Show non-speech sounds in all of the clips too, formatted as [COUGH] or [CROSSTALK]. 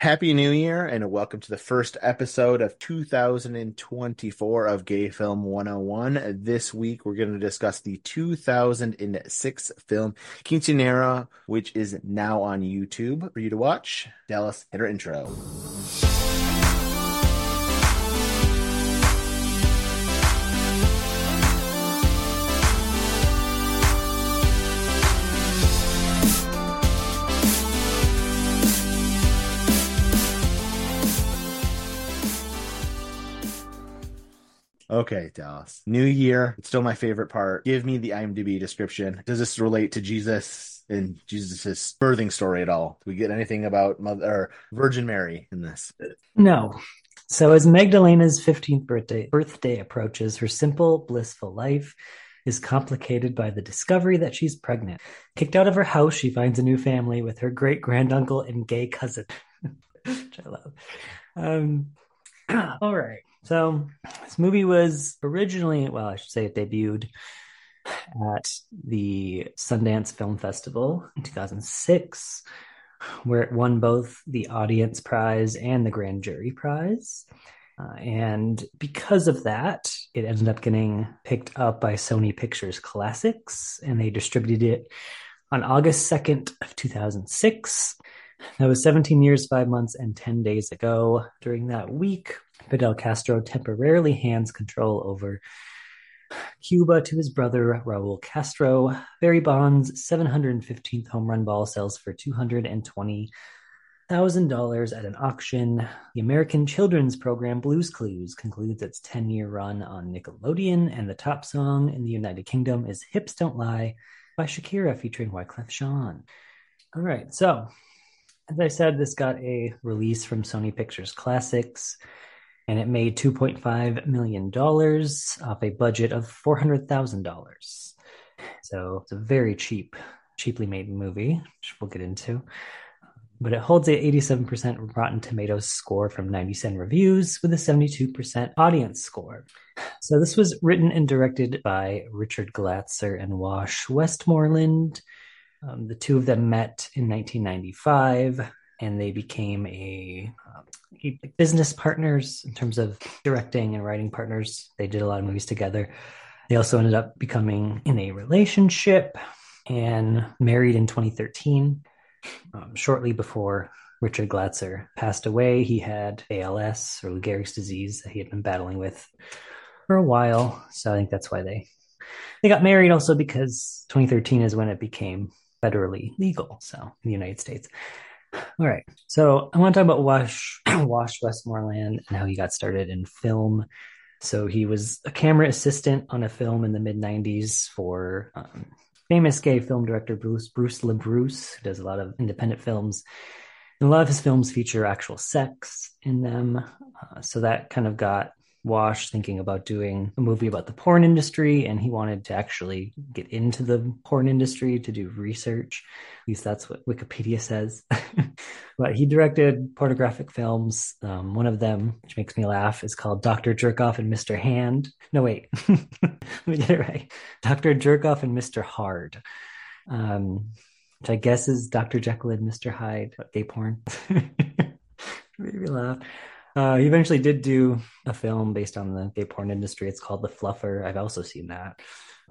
Happy New Year and welcome to the first episode of 2024 of Gay Film 101. This week we're going to discuss the 2006 film Quinceañera, which is now on YouTube for you to watch. Dallas, hit our intro. Okay, Dallas. New year. It's still my favorite part. Give me the IMDb description. Does this relate to Jesus and Jesus' birthing story at all? Do we get anything about Mother or Virgin Mary in this? No. So as Magdalena's 15th birthday birthday approaches, her simple, blissful life is complicated by the discovery that she's pregnant. Kicked out of her house, she finds a new family with her great granduncle and gay cousin, [LAUGHS] which I love. Um, [CLEARS THROAT] all right. So this movie was originally, well, I should say it debuted at the Sundance Film Festival in 2006, where it won both the Audience Prize and the Grand Jury Prize. Uh, and because of that, it ended up getting picked up by Sony Pictures Classics, and they distributed it on August 2nd of 2006. That was 17 years, 5 months, and 10 days ago. During that week, Fidel Castro temporarily hands control over Cuba to his brother Raul Castro. Barry Bonds' 715th home run ball sells for $220,000 at an auction. The American children's program Blues Clues concludes its 10 year run on Nickelodeon, and the top song in the United Kingdom is Hips Don't Lie by Shakira featuring Wyclef Jean. All right, so as I said, this got a release from Sony Pictures Classics and it made $2.5 million off a budget of $400,000. So it's a very cheap, cheaply made movie, which we'll get into. But it holds a 87% Rotten Tomatoes score from 97 reviews with a 72% audience score. So this was written and directed by Richard Glatzer and Wash Westmoreland. Um, the two of them met in 1995 and they became a um, business partners in terms of directing and writing partners. They did a lot of movies together. They also ended up becoming in a relationship and married in 2013. Um, shortly before Richard Glatzer passed away, he had ALS or Lou Gehrig's disease that he had been battling with for a while. So I think that's why they they got married. Also because 2013 is when it became federally legal. So in the United States. All right. So I want to talk about Wash [CLEARS THROAT] Wash Westmoreland and how he got started in film. So he was a camera assistant on a film in the mid '90s for um, famous gay film director Bruce Bruce LaBruce, who does a lot of independent films. And a lot of his films feature actual sex in them. Uh, so that kind of got Wash thinking about doing a movie about the porn industry, and he wanted to actually get into the porn industry to do research. At least that's what Wikipedia says. [LAUGHS] but he directed pornographic films. Um, one of them, which makes me laugh, is called Dr. Jerkoff and Mr. Hand. No, wait, [LAUGHS] let me get it right. Dr. Jerkoff and Mr. Hard. Um, which I guess is Dr. Jekyll and Mr. Hyde, gay porn. [LAUGHS] Made me laugh. Uh, he eventually did do a film based on the gay porn industry. It's called The Fluffer. I've also seen that.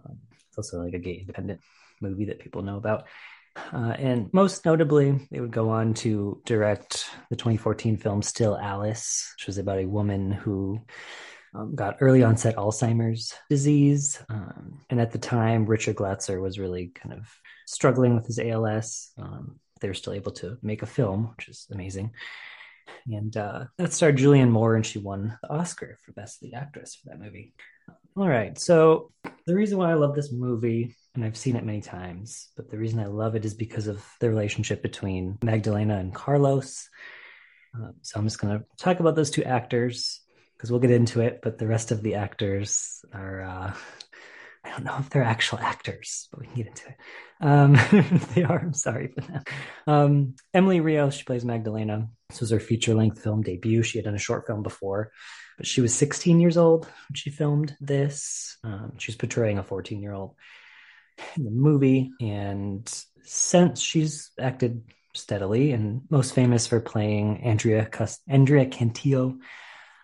Um, it's also like a gay independent movie that people know about. Uh, and most notably, they would go on to direct the 2014 film Still Alice, which was about a woman who um, got early onset Alzheimer's disease. Um, and at the time, Richard Glatzer was really kind of struggling with his ALS. Um, they were still able to make a film, which is amazing and uh, that starred Julianne Moore, and she won the Oscar for Best Lead Actress for that movie. All right, so the reason why I love this movie, and I've seen it many times, but the reason I love it is because of the relationship between Magdalena and Carlos. Um, so I'm just going to talk about those two actors because we'll get into it, but the rest of the actors are. Uh, I don't know if they're actual actors, but we can get into it. Um, [LAUGHS] they are. I'm sorry for that. Um, Emily Rios, she plays Magdalena. This was her feature length film debut. She had done a short film before, but she was 16 years old when she filmed this. Um, she's portraying a 14 year old in the movie. And since she's acted steadily and most famous for playing Andrea Cust- Andrea Cantillo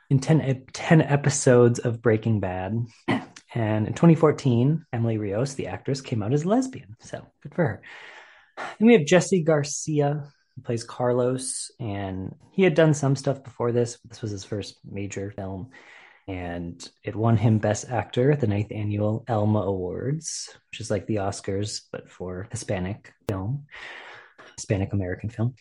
in 10, 10 episodes of Breaking Bad. And in 2014, Emily Rios, the actress, came out as lesbian. So good for her. Then we have Jesse Garcia, who plays Carlos, and he had done some stuff before this. This was his first major film, and it won him Best Actor at the ninth annual ALMA Awards, which is like the Oscars but for Hispanic film, Hispanic American film.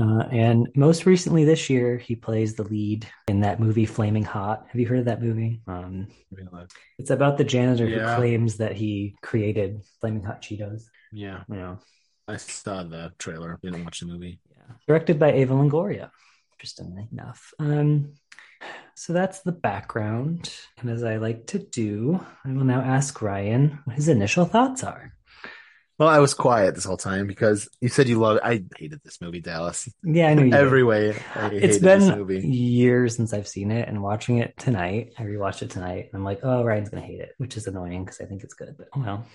Uh, and most recently this year, he plays the lead in that movie Flaming Hot. Have you heard of that movie? Um, really? it's about the janitor Yeah. who claims that he created Flaming Hot Cheetos. Yeah, You know, I saw the trailer. Didn't watch the movie. yeah. directed by Eva Longoria. Interestingly enough. Um, so that's the background. And as I like to do, I will now ask Ryan what his initial thoughts are. Well, I was quiet this whole time because you said you loved. I hated this movie, Dallas. Yeah, I know you did. Every way, I hated It's this been movie. years since I've seen it, and watching it tonight, I rewatched it tonight, and I'm like, oh, Ryan's gonna hate it, which is annoying because I think it's good. But oh well,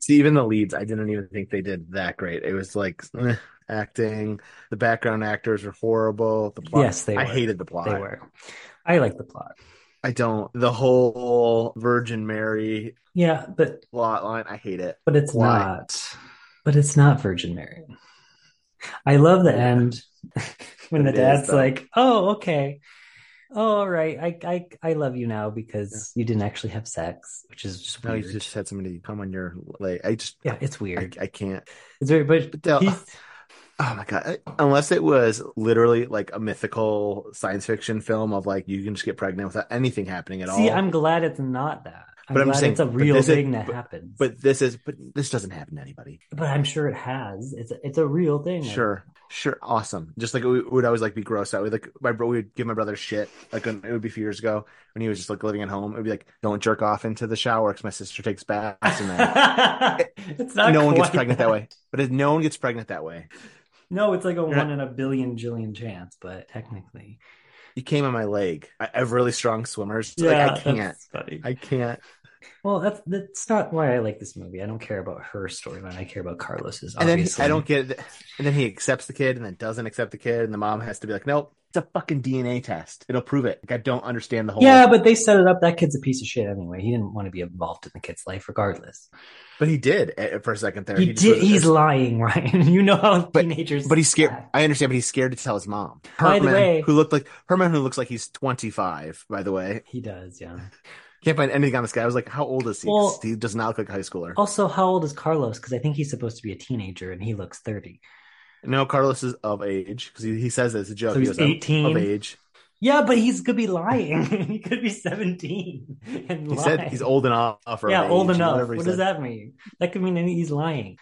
See, even the leads, I didn't even think they did that great. It was like eh, acting. The background actors were horrible. The plot, Yes, they I were. hated the plot. they were. I like the plot. I don't. The whole Virgin Mary Yeah, but plot line, I hate it. but it's Why? not. But it's not Virgin Mary. I love the end [LAUGHS] when the It is, dad's though. like, "Oh, okay, oh, all right, I I I love you now because you didn't actually have sex," which is just No, weird. you just had somebody come on your leg. I just, yeah, it's I, weird. I can't. It's very, but But he's- Oh my God. Unless it was literally like a mythical science fiction film of like you can just get pregnant without anything happening at see, all. See i'm glad it's not that. I'm But I'm glad saying- it's a real this is- thing that but- happens. But this is, but this doesn't happen to anybody. but I'm sure it has. It's a, it's a real thing. Sure, sure, awesome. Just like we would always like be grossed out. We like my bro, we would give my brother shit. Like when, it would be a few years ago when he was just like living at home. It would be like, don't jerk off into the shower because my sister takes baths and then [LAUGHS] it's not. no one gets pregnant that way. But if no one gets pregnant that way. No, it's like a one in a billion jillion chance, but technically, You came on my leg. I have really strong swimmers. So, like I can't. I can't. Well, that's that's not why I like this movie. I don't care about her storyline. I care about Carlos's. And then Obviously, I don't get it. And then he accepts the kid and then doesn't accept the kid. And the mom has to be like, nope, it's a fucking DNA test. It'll prove it. Like, I don't understand the whole. Yeah, but they set it up. That kid's a piece of shit anyway. He didn't want to be involved in the kid's life, regardless. But he did eh, for a second there. He just did. He's lying, [LAUGHS] Ryan. You know how But- teenagers. But he's scared. I understand, but he's scared to tell his mom. By the Herman, way- who looked like Herman, who looks like he's 25, by the way. He does, yeah. Can't find anything on this guy. I was like, how old is he? Well- he does not look like a high schooler. Also, how old is Carlos? Because I think he's supposed to be a teenager, and he looks thirty. No, Carlos is of age because he, he says it's a joke. So he's "I'm 18? of age. Yeah, but he's could be lying. [LAUGHS] he could be seventeen and He lying. said he's old enough. Yeah, of old enough. What he does that mean? That could mean he's lying.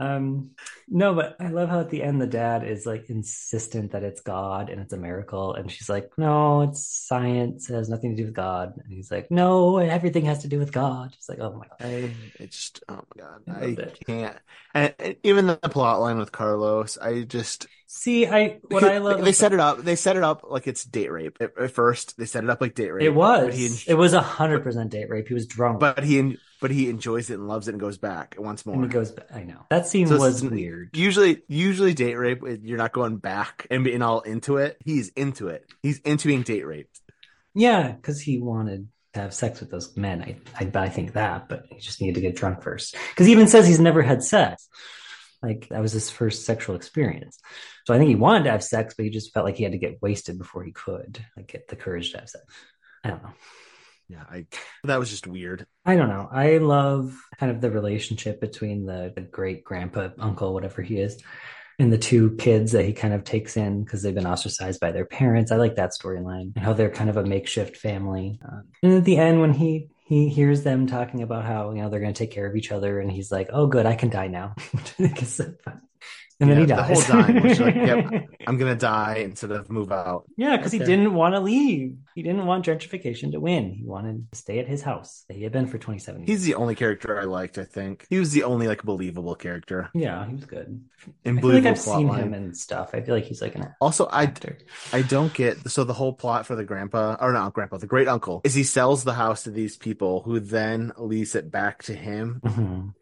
Um, no, but I love how at the end the dad is like insistent that it's God and it's a miracle, and she's like, "No, it's science. It has nothing to do with God." And he's like, "No, everything has to do with God." She's like, "Oh my god." I, it's just, oh my God. I I can't. And, and even the plot line with Carlos, I just, See, I what I love. they set it up. They set it up like it's date rape. At, at first, they set it up like date rape. It was. He, it was a hundred percent date rape. He was drunk, but he, but he enjoys it and loves it and goes back once more. and he goes. back. I know that scene So was weird. Usually, usually date rape, you're not going back and being all into it. He's into it. He's into being date raped. Yeah, because he wanted to have sex with those men. I, I, I think that, but he just needed to get drunk first. Because he even says he's never had sex. Like that was his first sexual experience. So I think he wanted to have sex, but he just felt like he had to get wasted before he could, like get the courage to have sex. I don't know. Yeah, I [LAUGHS] that was just weird. I don't know. I love kind of the relationship between the, the great grandpa, uncle, whatever he is, and the two kids that he kind of takes in because they've been ostracized by their parents. I like that storyline and how they're kind of a makeshift family. Um, and at the end, when he he hears them talking about how you know they're going to take care of each other, and he's like, "Oh, good, I can die now," [LAUGHS] which I think is so. And then he Yeah, dies. the whole time. Which like, [LAUGHS] yep, I'm gonna die instead of move out. Yeah, because he didn't want to leave. He didn't want gentrification to win. He wanted to stay at his house that he had been for 27 years. He's the only character I liked. I think he was the only like believable character yeah, he was good. in I feel like I've seen plotline. him and stuff. I feel like he's like an Also, I actor. I don't get so the whole plot for the grandpa or not grandpa, the great uncle is he sells the house to these people who then lease it back to him. Mhm.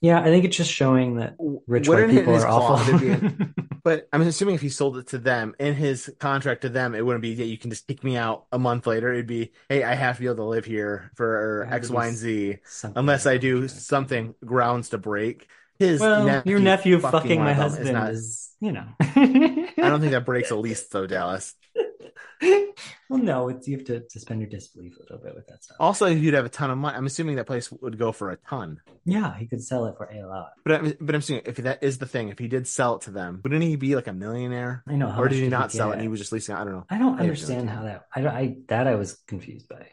Yeah, I think it's just showing that rich white people are awful. [LAUGHS] But I'm assuming if he sold it to them in his contract to them, it wouldn't be that you can just kick me out a month later. It'd be, hey, I have to be able to live here for X, I, and Z, unless I do something grounds to break. His Well, your nephew fucking, one my husband not- is, you know. I don't think that breaks a [LAUGHS] lease though, Dallas. Well, no, it's you have to suspend your disbelief a little bit with that stuff. Also, if you'd have a ton of money, I'm assuming that place would go for a ton. Yeah, he could sell it for a lot. But I'm, but I'm assuming if that is the thing, if he did sell it to them, wouldn't he be like a millionaire? I know. Or did he not sell it and he was just leasing it? I don't know. I don't I understand how that. I, don't- I that I was confused by.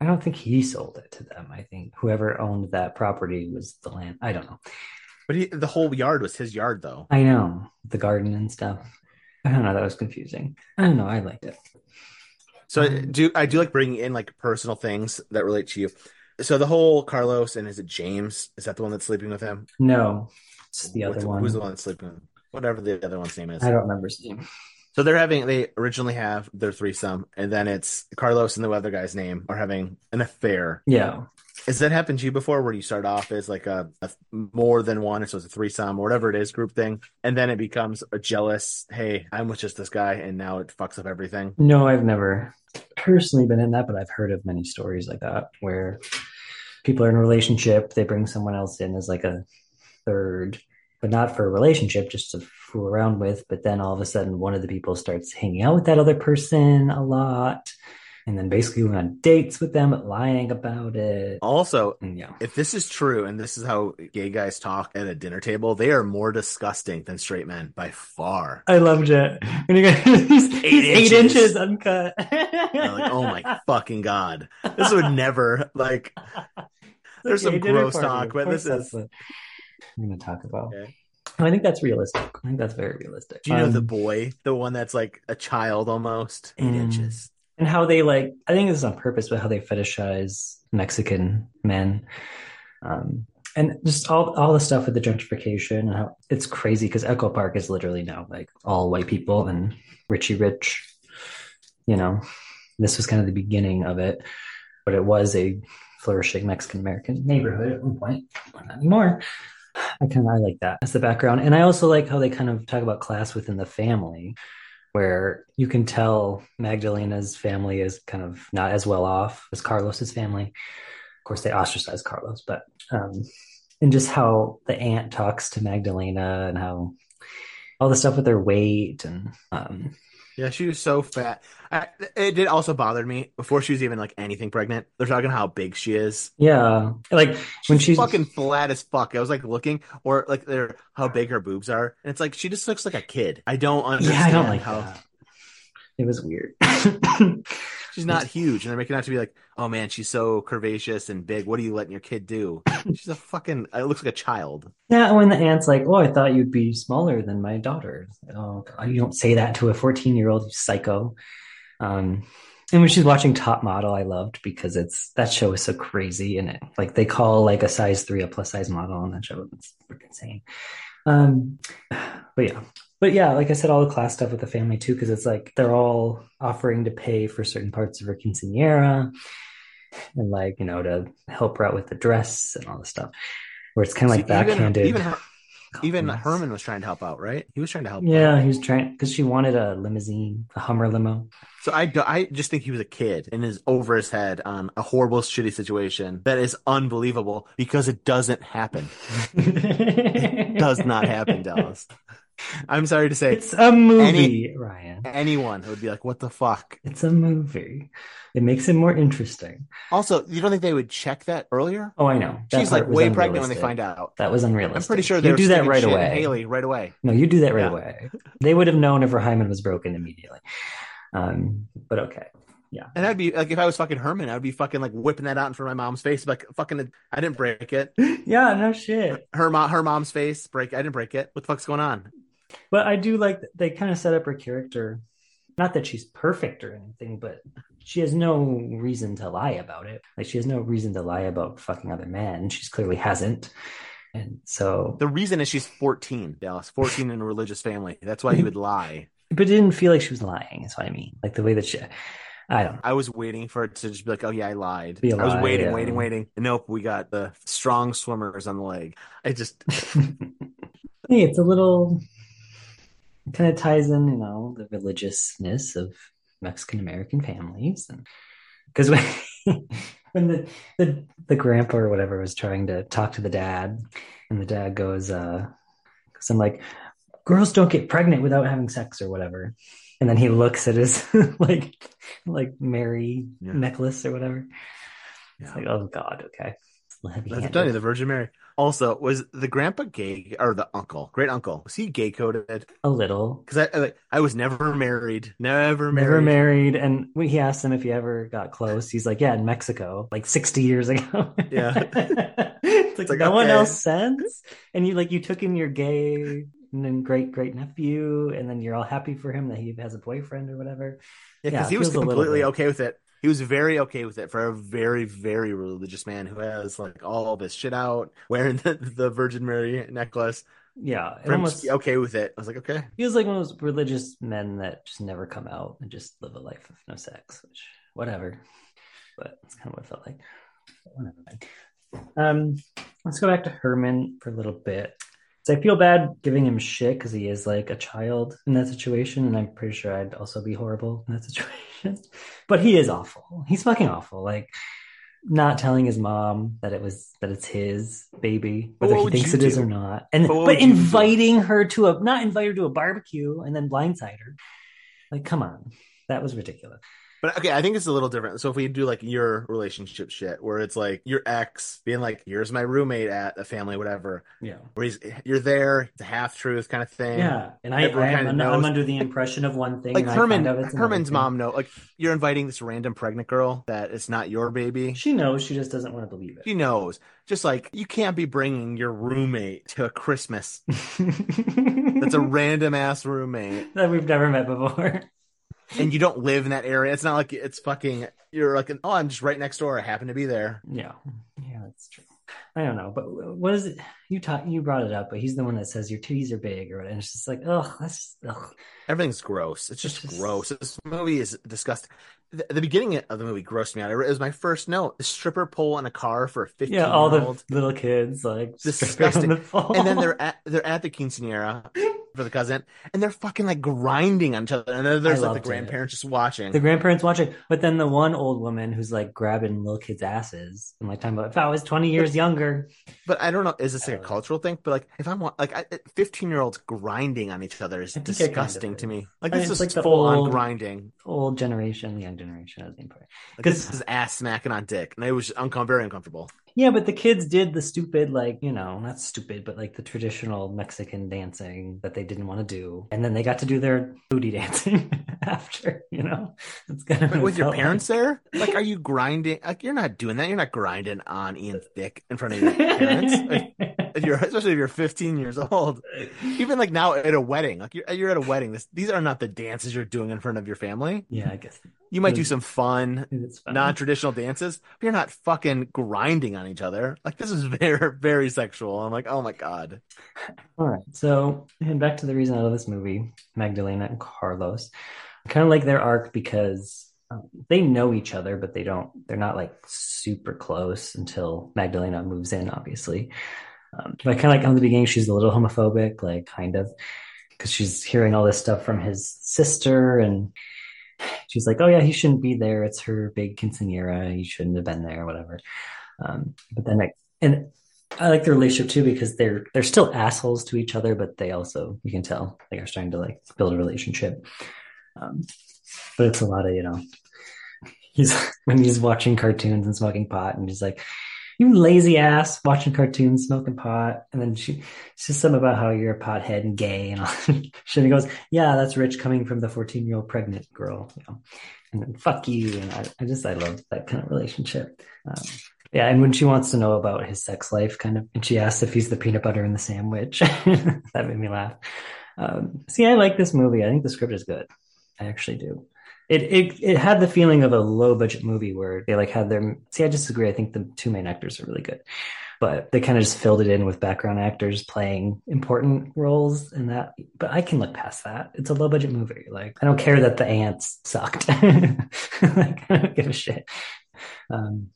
I don't think he sold it to them. I think whoever owned that property was the land. I don't know. But he, the whole yard was his yard though. I know the garden and stuff. I don't know. That was confusing. I don't know. I liked it. So I do I do like bringing in like personal things that relate to you. So the whole Carlos and is it James? Is that the one that's sleeping with him? No, it's the What's- other one. Who's the one that's sleeping? with him? Whatever the other one's name is. I don't remember his name. So they're having they originally have their threesome, and then it's Carlos and the other guy's name are having an affair. Yeah. Has that happened to you before, where you start off as like a, a more than one, so it's a threesome or whatever it is, group thing, and then it becomes a jealous, hey, I'm with just this guy, and now it fucks up everything. No, I've never personally been in that, but I've heard of many stories like that where people are in a relationship, they bring someone else in as like a third, but not for a relationship, just to fool around with. But then all of a sudden, one of the people starts hanging out with that other person a lot, and then basically going on dates with them, lying about it. Also, yeah, if this is true, and this is how gay guys talk at a dinner table, they are more disgusting than straight men by far. I loved it. When you got [LAUGHS] these eight, eight inches. inches uncut. Like, oh my fucking god, this would never like. [LAUGHS] There's some Okay, dinner gross talk, but this is- what I'm going to talk about. Okay. I think that's realistic. I think that's very realistic. Do you know Um, the boy, the one that's like a child almost, eight Mm. inches? And how they like? I think this is on purpose, but how they fetishize Mexican men, um, and just all all the stuff with the gentrification and how it's crazy because Echo Park is literally now like all white people and Richie Rich. You know, this was kind of the beginning of it, but it was a flourishing Mexican American neighborhood at one point, but not anymore. I kind of I like that as the background, and I also like how they kind of talk about class within the family, where you can tell Magdalena's family is kind of not as well off as Carlos's family. Of course, they ostracize Carlos, but um, and just how the aunt talks to Magdalena and how all the stuff with her weight and um, Yeah, she was so fat. I, it did also bother me before she was even like anything pregnant. They're talking how big she is. yeah, like when she's fucking flat as fuck. I was like looking, or like they're how big her boobs are, and it's like she just looks like a kid. I don't understand yeah, I don't like how that. It was weird. [LAUGHS] she's not huge, and they're making out to be like, oh man, she's so curvaceous and big. What are you letting your kid do? She's a fucking. It looks like a child. Yeah, when the aunt's like, "Oh, I thought you'd be smaller than my daughter." Oh, God, you don't say that to a fourteen-year-old, you psycho. Um, and when she's watching Top Model, I loved because it's that show is so crazy, and it like they call like a size three a plus size model on that show. It's freaking insane. Um, but yeah, but yeah, like I said, all the class stuff with the family too, because it's like they're all offering to pay for certain parts of her quinceanera, and like you know to help her out with the dress and all the stuff. Where it's kind of like See, backhanded. Even, her, oh, even compliments. Herman was trying to help out, right? He was trying to help. Yeah, out. he was trying because she wanted a limousine, a Hummer limo. So I, I just think he was a kid and is over his head on a horrible, shitty situation that is unbelievable because it doesn't happen. [LAUGHS] it Does not happen, Dallas. [LAUGHS] I'm sorry to say, It's a movie, Any- Ryan. anyone would be like, "What the fuck?" It's a movie. It makes it more interesting. Also, you don't think they would check that earlier? Oh, I know. That She's like way pregnant when they find out. That was unrealistic. I'm pretty sure they do that right away. Haley right away. No, you do that right Yeah. away. They would have known if her hymen was broken immediately. Um, but okay. Yeah. And I'd be like, if I was fucking Herman, I'd be fucking like whipping that out in front of my mom's face, like fucking, I didn't break it. [LAUGHS] Yeah, no shit. Her mom, her mom's face, break. I didn't break it. What the fuck's going on? But I do like they kind of set up her character. Not that she's perfect or anything, but she has no reason to lie about it. Like she has no reason to lie about fucking other men. She's clearly hasn't. And so, The reason is she's 14, Dallas, 14 in a religious family. That's why he would lie. [LAUGHS] but it didn't feel like she was lying. Is what I mean. Like the way that she, I don't know. I was waiting for it to just be like, oh yeah, I lied. I was waiting, yeah. waiting, waiting. And nope, we got the strong swimmers on the leg. I just [LAUGHS] [LAUGHS] hey, it's a little it kind of ties in, you know, the religiousness of Mexican American families, and because when [LAUGHS] when the, the the grandpa or whatever was trying to talk to the dad, and the dad goes, uh, because I'm like, girls don't get pregnant without having sex or whatever, and then he looks at his [LAUGHS] like like Mary Yeah. necklace or whatever. It's like, oh God, okay. Heavy-handed. the Virgin Mary. Also, was the grandpa gay or the uncle, great uncle, was he gay coded? a little. Because I, I I was never married, never married. Never married. And when he asked him if he ever got close, he's like, Yeah, in Mexico, like 60 years ago. [LAUGHS] Yeah. [LAUGHS] it's like, like, no one else sense. And you like you took in your gay and then great great nephew, and then you're all happy for him that he has a boyfriend or whatever. Yeah, Yeah, because it he was feels a little completely okay with it. He was very okay with it for a very, very religious man who has like all this shit out, wearing the, the Virgin Mary necklace. Yeah. For almost okay with it. I was like, okay. he was like one of those religious men that just never come out and just live a life of no sex, which whatever. But it's kind of what it felt like. Whatever. Um, let's go back to Herman for a little bit. So I feel bad giving him shit because he is like a child in that situation, and I'm pretty sure I'd also be horrible in that [LAUGHS] situation. But he is awful. He's fucking awful. Like not telling his mom that it was that it's his baby, whether he thinks it is do? or not, and But but, what would you do? inviting her to a not invite her to a barbecue and then blindside her. Like, come on, that was ridiculous. But okay, I think it's a little different. So if we do like your relationship shit, where it's like your ex being like, "Here's my roommate at a family, whatever," Yeah, where he's you're there, the half truth kind of thing. yeah, and I, I am. I'm under the impression of one thing, Like Herman, I find out it's Herman's mom know, like you're inviting this random pregnant girl that it's not your baby. She knows, she just doesn't want to believe it. She knows. Just like you can't be bringing your roommate to a Christmas. [LAUGHS] That's a random ass roommate, that we've never met before. [LAUGHS] and you don't live in that area. It's not like it's fucking. You're like, oh, I'm just right next door. I happen to be there. Yeah, yeah, that's true. I don't know, but what is it? You taught, you brought it up, but he's the one that says your titties are big, or whatever. And it's just like, oh, that's ugh. Everything's gross. It's just It's just- gross. This movie is disgusting. The, the beginning of the movie grossed me out. It was my first note. The stripper pole in a car for 15 yeah, all the old. little kids like [LAUGHS] Disgusting. the. And then they're at they're at the quinceanera for the cousin, and they're fucking like grinding on each other. And then there's I like the loved it. grandparents just watching. the grandparents watching, but then the one old woman who's like grabbing little kids' asses and like talking about if I was 20 years younger. But I don't know. Is this like a cultural thing? But like, if I'm like, fifteen year olds grinding on each other is I think it kind of disgusting to me. Like this is like full on grinding. Old generation, the young generation, as the important. Like, this is ass smacking on dick, and it was uncom- very uncomfortable. Yeah, but the kids did the stupid, like, you know, not stupid, but like the traditional Mexican dancing that they didn't want to do. And then they got to do their booty [LAUGHS] dancing after, you know? It's kind of with your parents there, [LAUGHS] like, are you grinding? Like, you're not doing that. You're not grinding on Ian's dick in front of your parents. Like, if you're, especially if you're 15 years old. Even like now at a wedding, like you're, you're at a wedding. This, these are not the dances you're doing in front of your family. yeah, I guess You might do some fun, fun. non-traditional dances, but you're not fucking grinding on each other. Like this is [LAUGHS] very, very sexual. I'm like, oh my god. All right. So, and back to the reason I love this movie, Magdalena and Carlos. I kind of like their arc because um, they know each other, but they don't, they're not like super close until Magdalena moves in, obviously. Um, but I kind of like on the beginning, she's a little homophobic, like kind of, because she's hearing all this stuff from his sister and she's like, oh yeah, he shouldn't be there. It's her big quinceanera. He shouldn't have been there, whatever. Um, but then I, and I like the relationship too because they're they're still assholes to each other, but they also you can tell they are starting to like build a relationship. Um, but it's a lot of you know, he's [LAUGHS] when he's watching cartoons and smoking pot, and he's like, "You lazy ass, watching cartoons, smoking pot," and then she says something about how you're a pothead and gay and all. [LAUGHS] goes, "Yeah, that's rich coming from the 14 year old pregnant girl," you know, and then fuck you. And I, I just I love that kind of relationship. Um, yeah, and when she wants to know about his sex life, kind of, and she asks if he's the peanut butter in the sandwich, [LAUGHS] that made me laugh. Um, see, I like this movie. I think the script is good. I actually do. It it it had the feeling of a low budget movie where they like had their. See, I disagree. I think the two main actors are really good. but they kind of just filled it in with background actors playing important roles in that. But I can look past that. It's a low budget movie. Like I don't care that the aunts sucked. [LAUGHS] like, I don't give a shit. Um,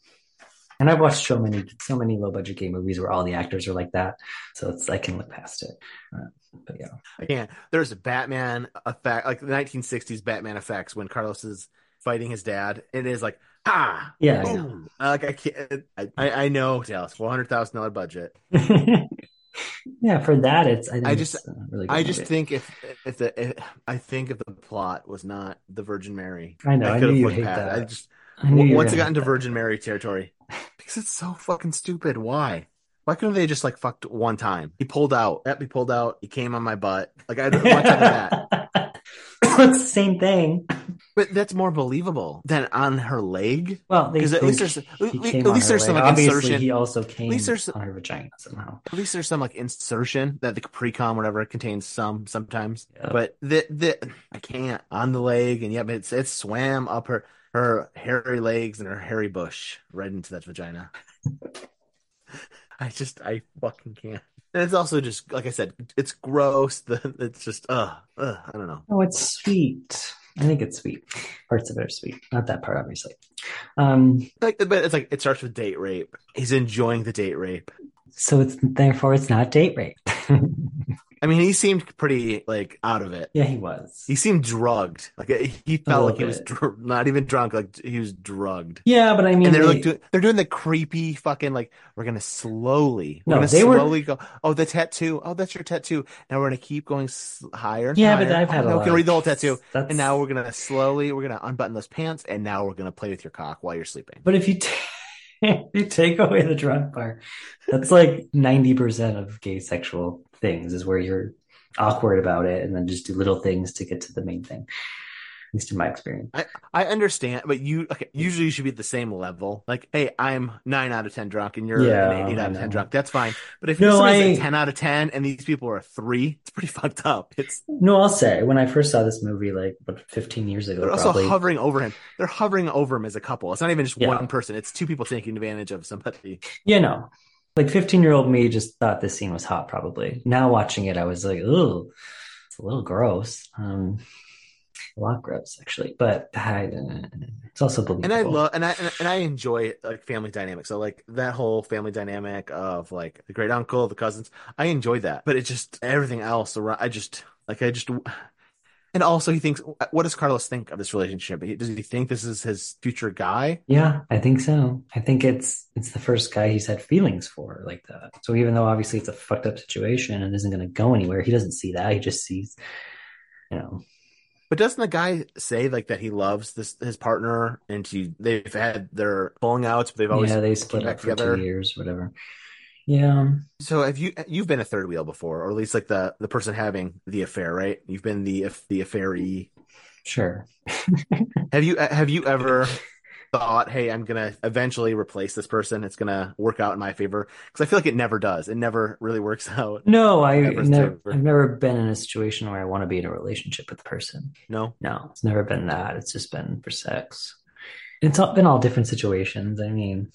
and I've watched so many, so many low budget gay movies where all the actors are like that, so it's I can look past it. Uh, but yeah, I can't. There's a Batman effect, like the 1960s Batman effects when Carlos is fighting his dad. It is like ah, yeah, boom. Like I can't. I I, know Dallas, four hundred thousand dollar budget. [LAUGHS] yeah, for that, it's. I, I just, it's really I just think if if the if, I think if the plot was not the Virgin Mary, I know. I, I could have hate that. I just once it got into Virgin Mary territory, because it's so fucking stupid. Why? Why couldn't they just like fucked one time? He pulled out. Yep, he pulled out. He came on my butt. Like I don't want that. [LAUGHS] it's the same thing. But that's more believable than on her leg. Well, because at least there's at least there's some like insertion. He also came at least there's, on her vagina somehow. At least there's some like insertion that the pre-com whatever contains some sometimes. Yep. But the the I can't on the leg and yet it's it swam up her her hairy legs and her hairy bush right into that vagina. I just I fucking can't. And it's also just like I said, it's gross. The it's just uh, uh I don't know. Oh, it's sweet. I think it's sweet. Parts of it are sweet. Not that part, obviously. Um, like, but it's like it starts with date rape. He's enjoying the date rape. So it's therefore it's not date rape. I mean, he seemed pretty like out of it. Yeah, he was. He seemed drugged. Like he felt like he was dr- not even drunk. Like he was drugged. Yeah, but I mean, and they're they, like doing, they're doing the creepy fucking like we're gonna slowly we're no, gonna they slowly were... go. Oh, the tattoo. Oh, that's your tattoo. Now we're gonna keep going higher. yeah, higher. but I've had. Oh, a we can read the whole tattoo. That's... And now we're gonna slowly we're gonna unbutton those pants, and now we're gonna play with your cock while you're sleeping. But if you. T- [LAUGHS] [LAUGHS] you take away the drunk part. That's like 90% of gay sexual things is where you're awkward about it and then just do little things to get to the main thing least in my experience. I, I understand, but you okay, usually you should be at the same level. Like, hey, I'm nine out of ten drunk, and you're yeah, an eight out of ten drunk. That's fine. But if no, you're I, a ten out of ten, and these people are three, it's pretty [LAUGHS] fucked up. It's no, I'll say when I first saw this movie, like what 15 years ago, they're probably, also hovering over him. They're hovering over him as a couple. It's not even just Yeah. one person. It's two people taking advantage of somebody. you know, like 15 year old me just thought this scene was hot. Probably now watching it, I was like, oh, it's a little gross. Um, a lot gross actually, but I, it's also believable. And I love and I and I enjoy like family dynamics. So like that whole family dynamic of like the great uncle, the cousins. I enjoy that, but it just everything else around. I just like I just. And also, he thinks, what does Carlos think of this relationship? Does he think this is his future guy? Yeah, I think so. I think it's it's the first guy he's had feelings for like that. So even though obviously it's a fucked up situation and isn't going to go anywhere, he doesn't see that. He just sees, you know. But doesn't the guy say like that he loves this his partner and he they've had their falling outs, but they've always yeah they split back up for together? years, whatever. Yeah. So have you you've been a third wheel before, or at least like the the person having the affair, right? You've been the the affairee. Sure. [LAUGHS] Have you have you ever thought, hey, I'm gonna eventually replace this person. It's gonna work out in my favor because I feel like it never does. It never really works [LAUGHS] out. No, I Never never, ever. I've never been in a situation where I want to be in a relationship with a person. No, No, it's never been that. It's just been for sex. It's all, been all different situations. I mean,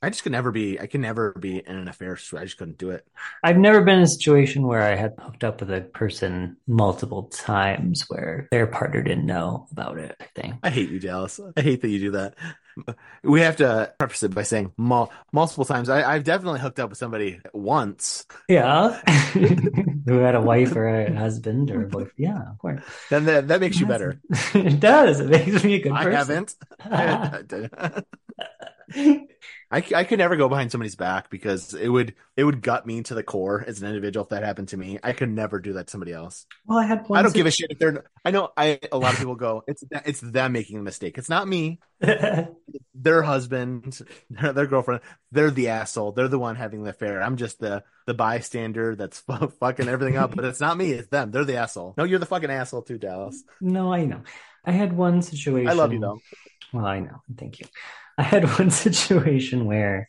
I just could never be. I can never be in an affair. I just couldn't do it. I've never been in a situation where I had hooked up with a person multiple times where their partner didn't know about it. I think. I hate you, Dallas. I hate that you do that. We have to preface it by saying mul- multiple times. I, I've definitely hooked up with somebody once. Yeah. [LAUGHS] Who had a wife or a husband or a boyfriend. Yeah, of course. Then that, that makes you better. [LAUGHS] it does. It makes me a good I person. haven't. [LAUGHS] I, I [LAUGHS] could never go behind somebody's back because it would it would gut me to the core as an individual if that happened to me. I could never do that to somebody else. well, I had. I don't give a shit if they're. I know. I a lot of people go. It's it's them making the mistake. It's not me. [LAUGHS] Their husband, their, their girlfriend. They're the asshole. They're the one having the affair. I'm just the the bystander that's fucking everything up. But it's not me. It's them. They're the asshole. No, you're the fucking asshole too, Dallas. no, I know. I had one situation. I love you though. Well, I know. Thank you. [LAUGHS] I had one situation where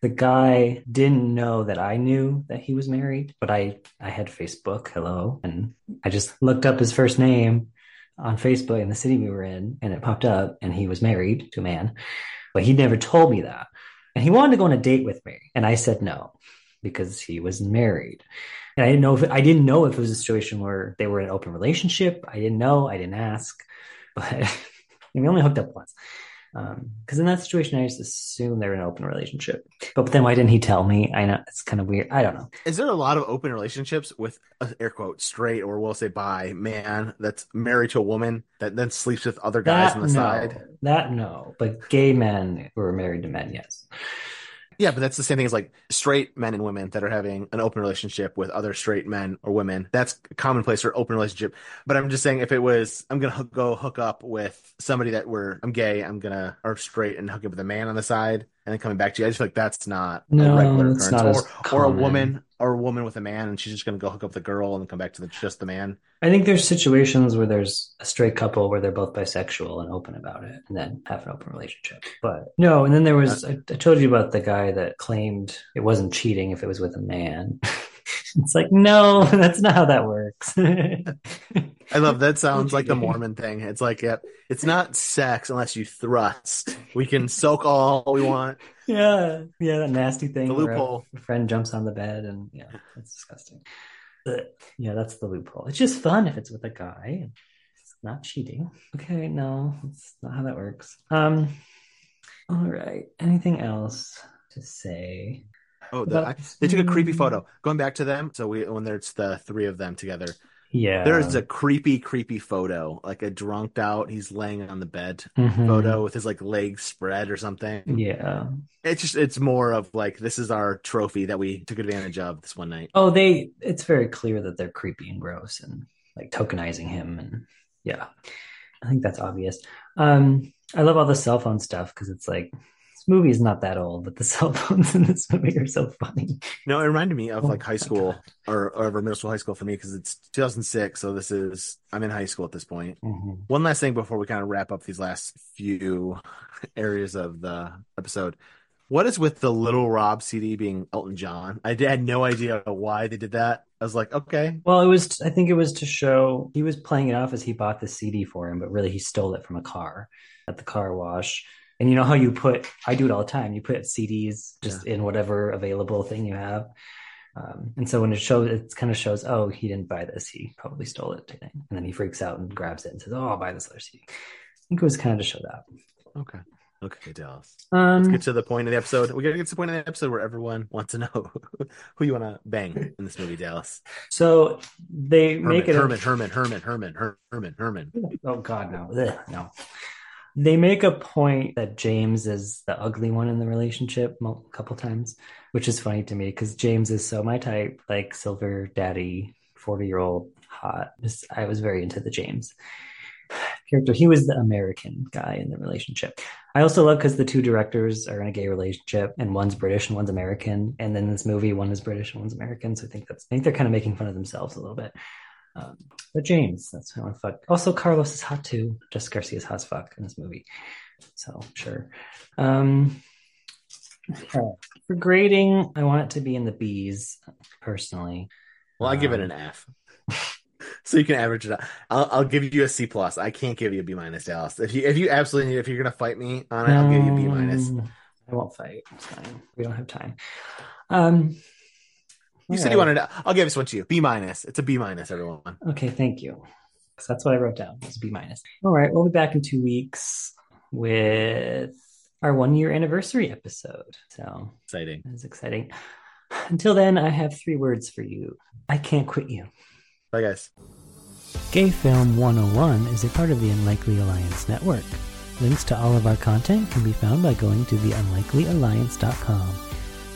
the guy didn't know that I knew that he was married, but I I had Facebook, hello, and I just looked up his first name on Facebook in the city we were in, and it popped up, and he was married to a man, but he never told me that. And he wanted to go on a date with me. And I said no because he was married. And I didn't know if I didn't know if it was a situation where they were in an open relationship. I didn't know. I didn't ask. [LAUGHS] But we only hooked up once. Because um, in that situation, I just assume they're in an open relationship. But, but, then why didn't he tell me? I know it's kind of weird. I don't know. Is there a lot of open relationships with uh, air quote straight or we'll say bi man that's married to a woman that then sleeps with other guys that, on the no, side? That no, but gay men who are married to men, yes. Yeah, but that's the same thing as like straight men and women that are having an open relationship with other straight men or women. That's commonplace for open relationship. But I'm just saying, if it was, I'm gonna go hook up with somebody that were, I'm gay, I'm gonna or straight and hook up with a man on the side, and then coming back to you. I just feel like that's not no, a regular occurrence. not or, or a woman or a woman with a man, and she's just gonna go hook up the girl and come back to the, just the man. I think there's situations where there's a straight couple where they're both bisexual and open about it and then have an open relationship. But no, and then there was, uh, I, I told you about the guy that claimed it wasn't cheating if it was with a man. [LAUGHS] it's like, no, [LAUGHS] that's not how that works. [LAUGHS] I love that. Sounds like the [LAUGHS] Mormon thing. It's like, yeah, it's not sex unless you thrust. We can soak all we want. yeah, yeah, that nasty thing. The where a loophole. friend jumps on the bed and yeah, that's disgusting. But yeah, that's the loophole. It's just fun if it's with a guy. It's not cheating. Okay, no, that's not how that works. Um, all right. Anything else to say? Oh, the, I, they took a creepy photo. Going back to them, so we when there's the three of them together, Yeah, there is a creepy, creepy photo, like a drunked out. He's laying on the bed Mhm. photo with his like legs spread or something. Yeah. It's just it's more of like this is our trophy that we took advantage of this one night. Oh, they. It's very clear that they're creepy and gross and like tokenizing him and yeah, I think that's obvious. Um, I love all the cell phone stuff because it's like this movie is not that old, but the [LAUGHS] cell phones in this movie are so funny. No, it reminded me of Oh like high school or or middle school, high school for me because it's 2006, so this is I'm in high school at this point. Mhm. One last thing before we kind of wrap up these last few [LAUGHS] areas of the episode. What is with the Little Rob CD being Elton John? I had no idea why they did that. I was like, okay, Well, it was. I think it was to show he was playing it off as he bought the CD for him, but really he stole it from a car at the car wash. And you know how you put? I do it all the time. You put CDs just in whatever available thing you have. Um, and so when it shows, it kind of shows, oh, he didn't buy this. He probably stole it. And then he freaks out and grabs it and says, oh, I'll buy this other CD. I think it was kind of to show that. okay, okay, Dallas. Um, Get to the point of the episode. We gotta get to the point of the episode where everyone wants to know [LAUGHS] who you want to bang in this movie, Dallas. so they Herman, make it. a- Herman, Herman, Herman, Herman, Herman, Herman. Oh God, no, Ugh, no. They make a point that James is the ugly one in the relationship a couple times, which is funny to me because James is so my type, like silver daddy, forty year old, hot. I was very into the James character. He was the American guy in the relationship. I also love because the two directors are in a gay relationship, and one's British and one's American. And then this movie, one is British and one's American. So I think that's I think they're kind of making fun of themselves a little bit. Um, but James, that's who I fuck. Also, Carlos is hot too. Jessica Garcia is hot as fuck in this movie. So sure. Um. For grading, I want it to be in the B's personally. Well, I give it an F. [LAUGHS] so you can average it out. I'll, I'll give you a C plus. I can't give you a B minus, Dallas. If you if you absolutely need, if you're gonna fight me on it, I'll give you a B minus. Um, I won't fight. It's fine. We don't have time. Um, You all said you wanted. To, I'll give this one to you. B minus. It's a B minus, everyone. Okay, thank you. So that's what I wrote down. It's B minus. All right, we'll be back in two weeks with our one year anniversary episode. So Exciting. that's exciting. Until then, I have three words for you. I can't quit you. Bye, guys. Gay Film 101 is a part of the Unlikely Alliance Network. Links to all of our content can be found by going to theunlikelyalliance.com.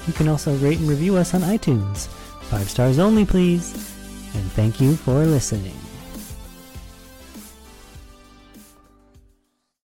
You can also rate and review us on iTunes. Five stars only, please. And thank you for listening.